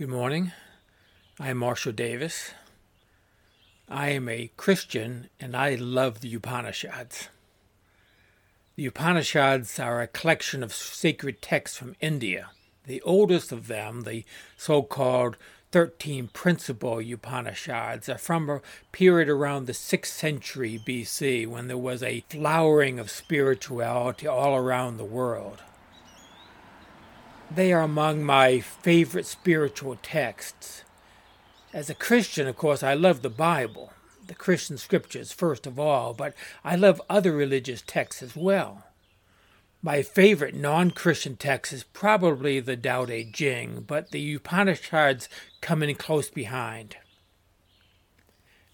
Good morning. I am Marshall Davis. I am a Christian and I love the Upanishads. The Upanishads are a collection of sacred texts from India. The oldest of them, the so called 13 principal Upanishads, are from a period around the 6th century BC when there was a flowering of spirituality all around the world. They are among my favorite spiritual texts. As a Christian, of course, I love the Bible, the Christian scriptures first of all, but I love other religious texts as well. My favorite non Christian text is probably the Tao Te Ching, but the Upanishads come in close behind.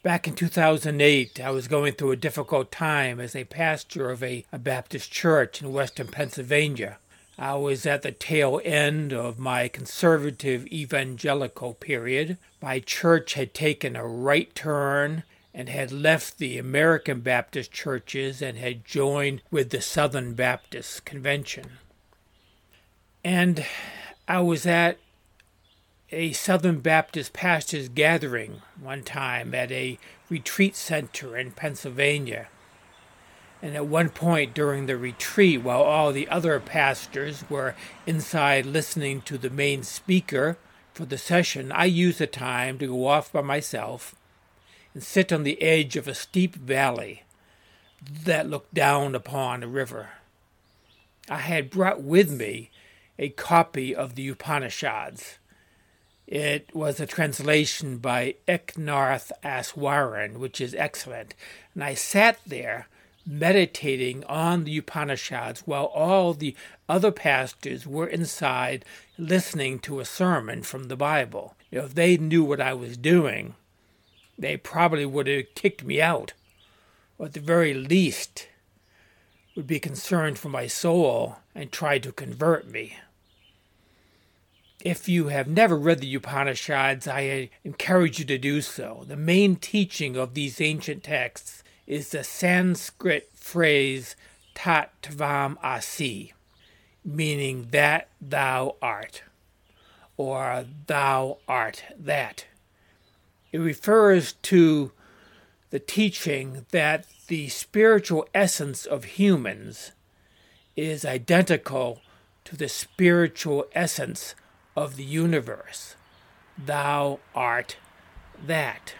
Back in 2008, I was going through a difficult time as a pastor of a, a Baptist church in western Pennsylvania. I was at the tail end of my conservative evangelical period. My church had taken a right turn and had left the American Baptist churches and had joined with the Southern Baptist Convention. And I was at a Southern Baptist pastors gathering one time at a retreat center in Pennsylvania. And at one point during the retreat, while all the other pastors were inside listening to the main speaker for the session, I used the time to go off by myself and sit on the edge of a steep valley that looked down upon a river. I had brought with me a copy of the Upanishads. It was a translation by Eknath Easwaran, which is excellent, and I sat there meditating on the Upanishads while all the other pastors were inside listening to a sermon from the Bible. If they knew what I was doing, they probably would have kicked me out, or at the very least, would be concerned for my soul and try to convert me. If you have never read the Upanishads, I encourage you to do so. The main teaching of these ancient texts is the Sanskrit phrase tat tvam asi, meaning that thou art, or thou art that. It refers to the teaching that the spiritual essence of humans is identical to the spiritual essence of the universe. Thou art that.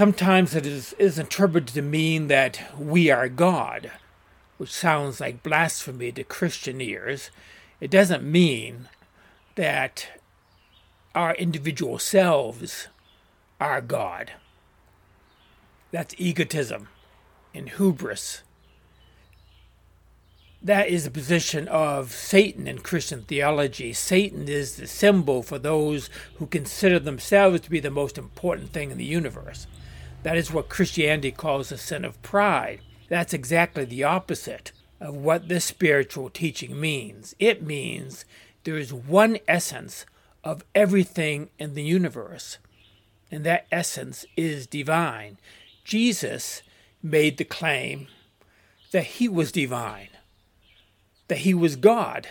Sometimes it is, is interpreted to mean that we are God, which sounds like blasphemy to Christian ears. It doesn't mean that our individual selves are God. That's egotism and hubris. That is the position of Satan in Christian theology. Satan is the symbol for those who consider themselves to be the most important thing in the universe. That is what Christianity calls the sin of pride. That's exactly the opposite of what this spiritual teaching means. It means there is one essence of everything in the universe, and that essence is divine. Jesus made the claim that he was divine, that he was God.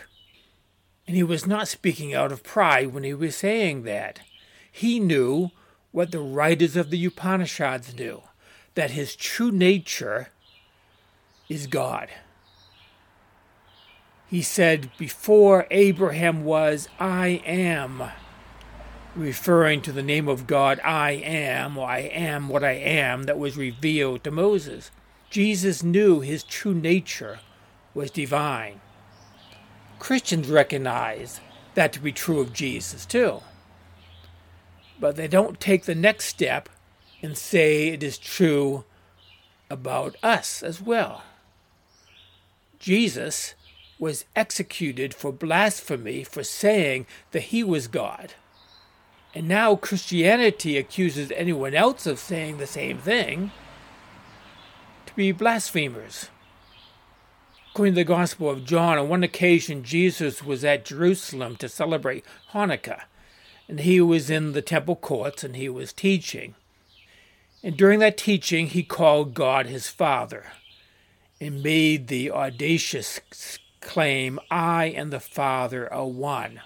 And he was not speaking out of pride when he was saying that. He knew what the writers of the Upanishads knew that his true nature is God. He said, Before Abraham was, I am, referring to the name of God, I am, or I am what I am, that was revealed to Moses. Jesus knew his true nature was divine. Christians recognize that to be true of Jesus, too but they don't take the next step and say it is true about us as well. Jesus was executed for blasphemy for saying that he was God. And now Christianity accuses anyone else of saying the same thing to be blasphemers. According to the Gospel of John, on one occasion Jesus was at Jerusalem to celebrate Hanukkah, and he was in the temple courts and he was teaching. And during that teaching, he called God his Father and made the audacious claim, I and the Father are one.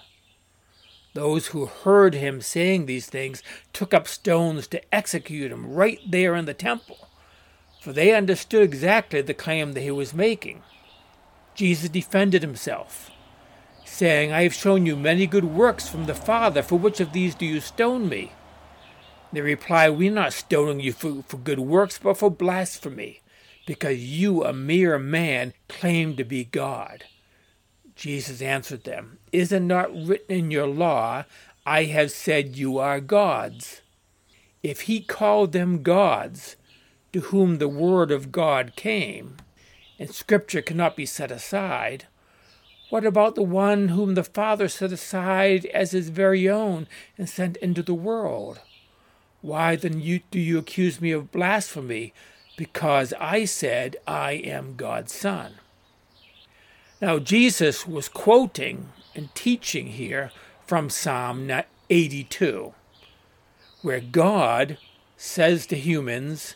Those who heard him saying these things took up stones to execute him right there in the temple, for they understood exactly the claim that he was making. Jesus defended himself, saying, I have shown you many good works from the Father. For which of these do you stone me? They replied, We're not stoning you for, for good works, but for blasphemy, because you, a mere man, claim to be God. Jesus answered them, Is it not written in your law, I have said you are gods? If he called them gods, to whom the word of God came, and scripture cannot be set aside, what about the one whom the Father set aside as his very own and sent into the world? Why then you, do you accuse me of blasphemy, because I said I am God's Son? Now, Jesus was quoting and teaching here from Psalm 82, where God says to humans,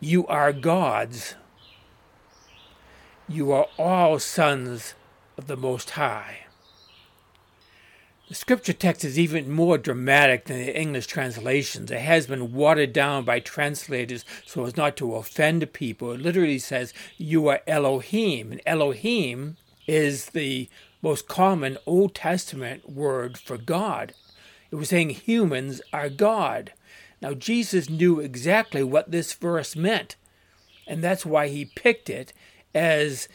You are gods. You are all sons of the Most High. The scripture text is even more dramatic than the English translations. It has been watered down by translators so as not to offend people. It literally says, You are Elohim. And Elohim is the most common Old Testament word for God. It was saying humans are God. Now, Jesus knew exactly what this verse meant, and that's why he picked it as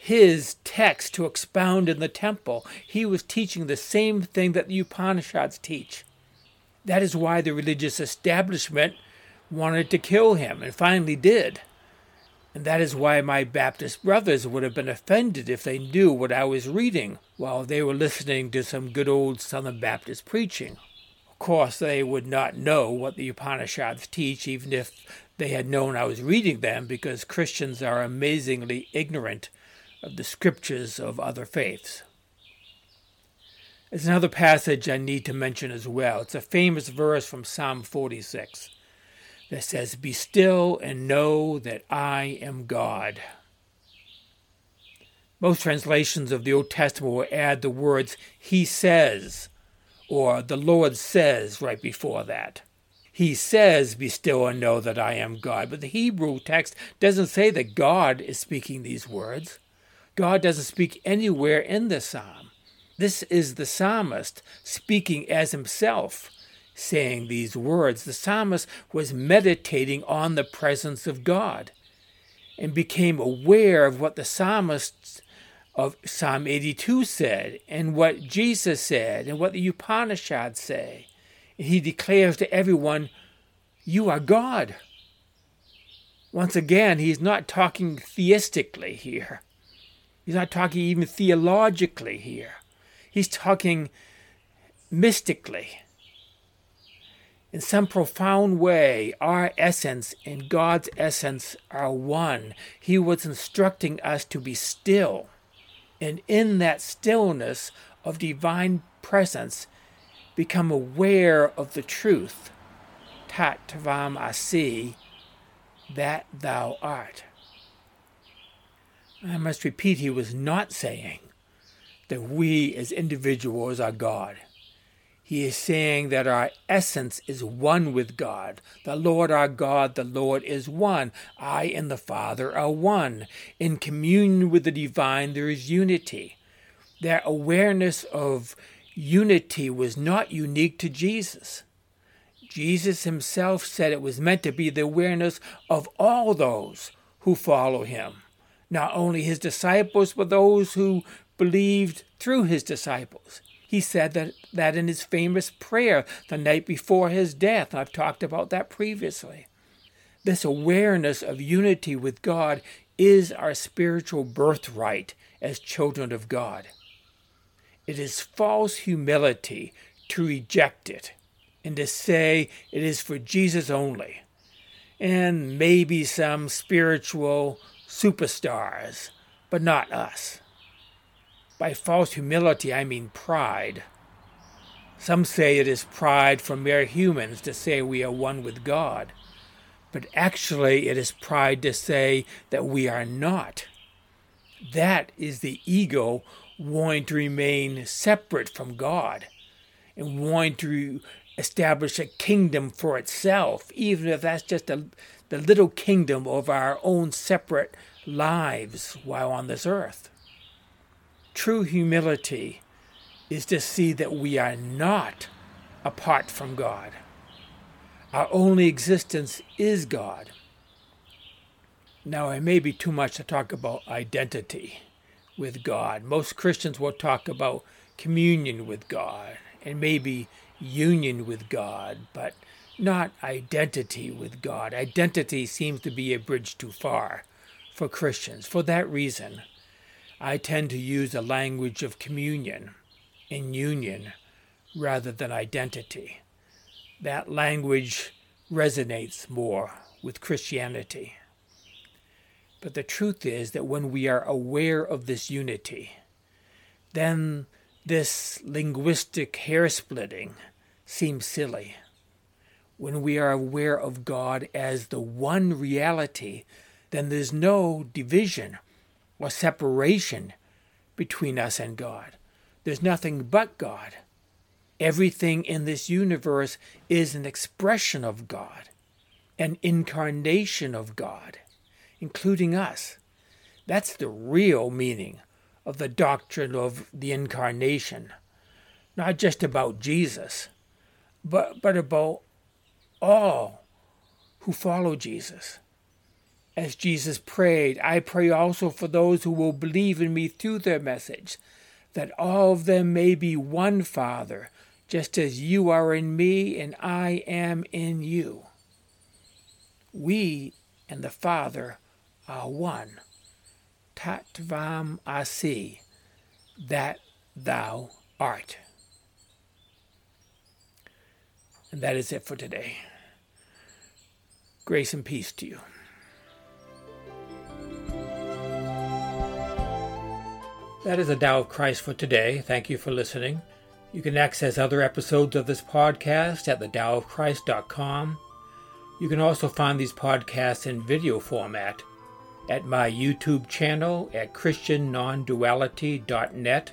his text to expound in the temple. He was teaching the same thing that the Upanishads teach. That is why the religious establishment wanted to kill him and finally did. And that is why my Baptist brothers would have been offended if they knew what I was reading while they were listening to some good old Southern Baptist preaching. Of course, they would not know what the Upanishads teach, even if they had known I was reading them, because Christians are amazingly ignorant of the scriptures of other faiths. There's another passage I need to mention as well. It's a famous verse from Psalm 46 that says, Be still and know that I am God. Most translations of the Old Testament will add the words, He says, or the Lord says right before that. He says, Be still and know that I am God. But the Hebrew text doesn't say that God is speaking these words. God doesn't speak anywhere in the psalm. This is the psalmist speaking as himself saying these words, the psalmist was meditating on the presence of God and became aware of what the psalmist of Psalm 82 said and what Jesus said and what the Upanishads say. He declares to everyone, You are God. Once again, he's not talking theistically here. He's not talking even theologically here. He's talking mystically in some profound way, our essence and God's essence are one. He was instructing us to be still. And in that stillness of divine presence, become aware of the truth. Tat tvam asi, that thou art. I must repeat, he was not saying that we as individuals are God. He is saying that our essence is one with God. The Lord our God, the Lord is one. I and the Father are one. In communion with the divine, there is unity. That awareness of unity was not unique to Jesus. Jesus himself said it was meant to be the awareness of all those who follow him. Not only his disciples, but those who believed through his disciples. He said that, that in his famous prayer the night before his death. I've talked about that previously. This awareness of unity with God is our spiritual birthright as children of God. It is false humility to reject it and to say it is for Jesus only, and maybe some spiritual superstars, but not us. By false humility, I mean pride. Some say it is pride for mere humans to say we are one with God, but actually it is pride to say that we are not. That is the ego wanting to remain separate from God and wanting to establish a kingdom for itself, even if that's just a, the little kingdom of our own separate lives while on this earth. True humility is to see that we are not apart from God. Our only existence is God. Now, it may be too much to talk about identity with God. Most Christians will talk about communion with God and maybe union with God, but not identity with God. Identity seems to be a bridge too far for Christians. For that reason, I tend to use a language of communion in union rather than identity. That language resonates more with Christianity. But the truth is that when we are aware of this unity, then this linguistic hair splitting seems silly. When we are aware of God as the one reality, then there's no division or separation between us and God. There's nothing but God. Everything in this universe is an expression of God, an incarnation of God, including us. That's the real meaning of the doctrine of the incarnation. Not just about Jesus, but, but about all who follow Jesus. As Jesus prayed, I pray also for those who will believe in me through their message, that all of them may be one Father, just as you are in me and I am in you. We and the Father are one. Tat tvam asi, that thou art. And that is it for today. Grace and peace to you. That is the Tao of Christ for today. Thank you for listening. You can access other episodes of this podcast at thedaoofchrist.com. You can also find these podcasts in video format at my YouTube channel at christiannonduality.net.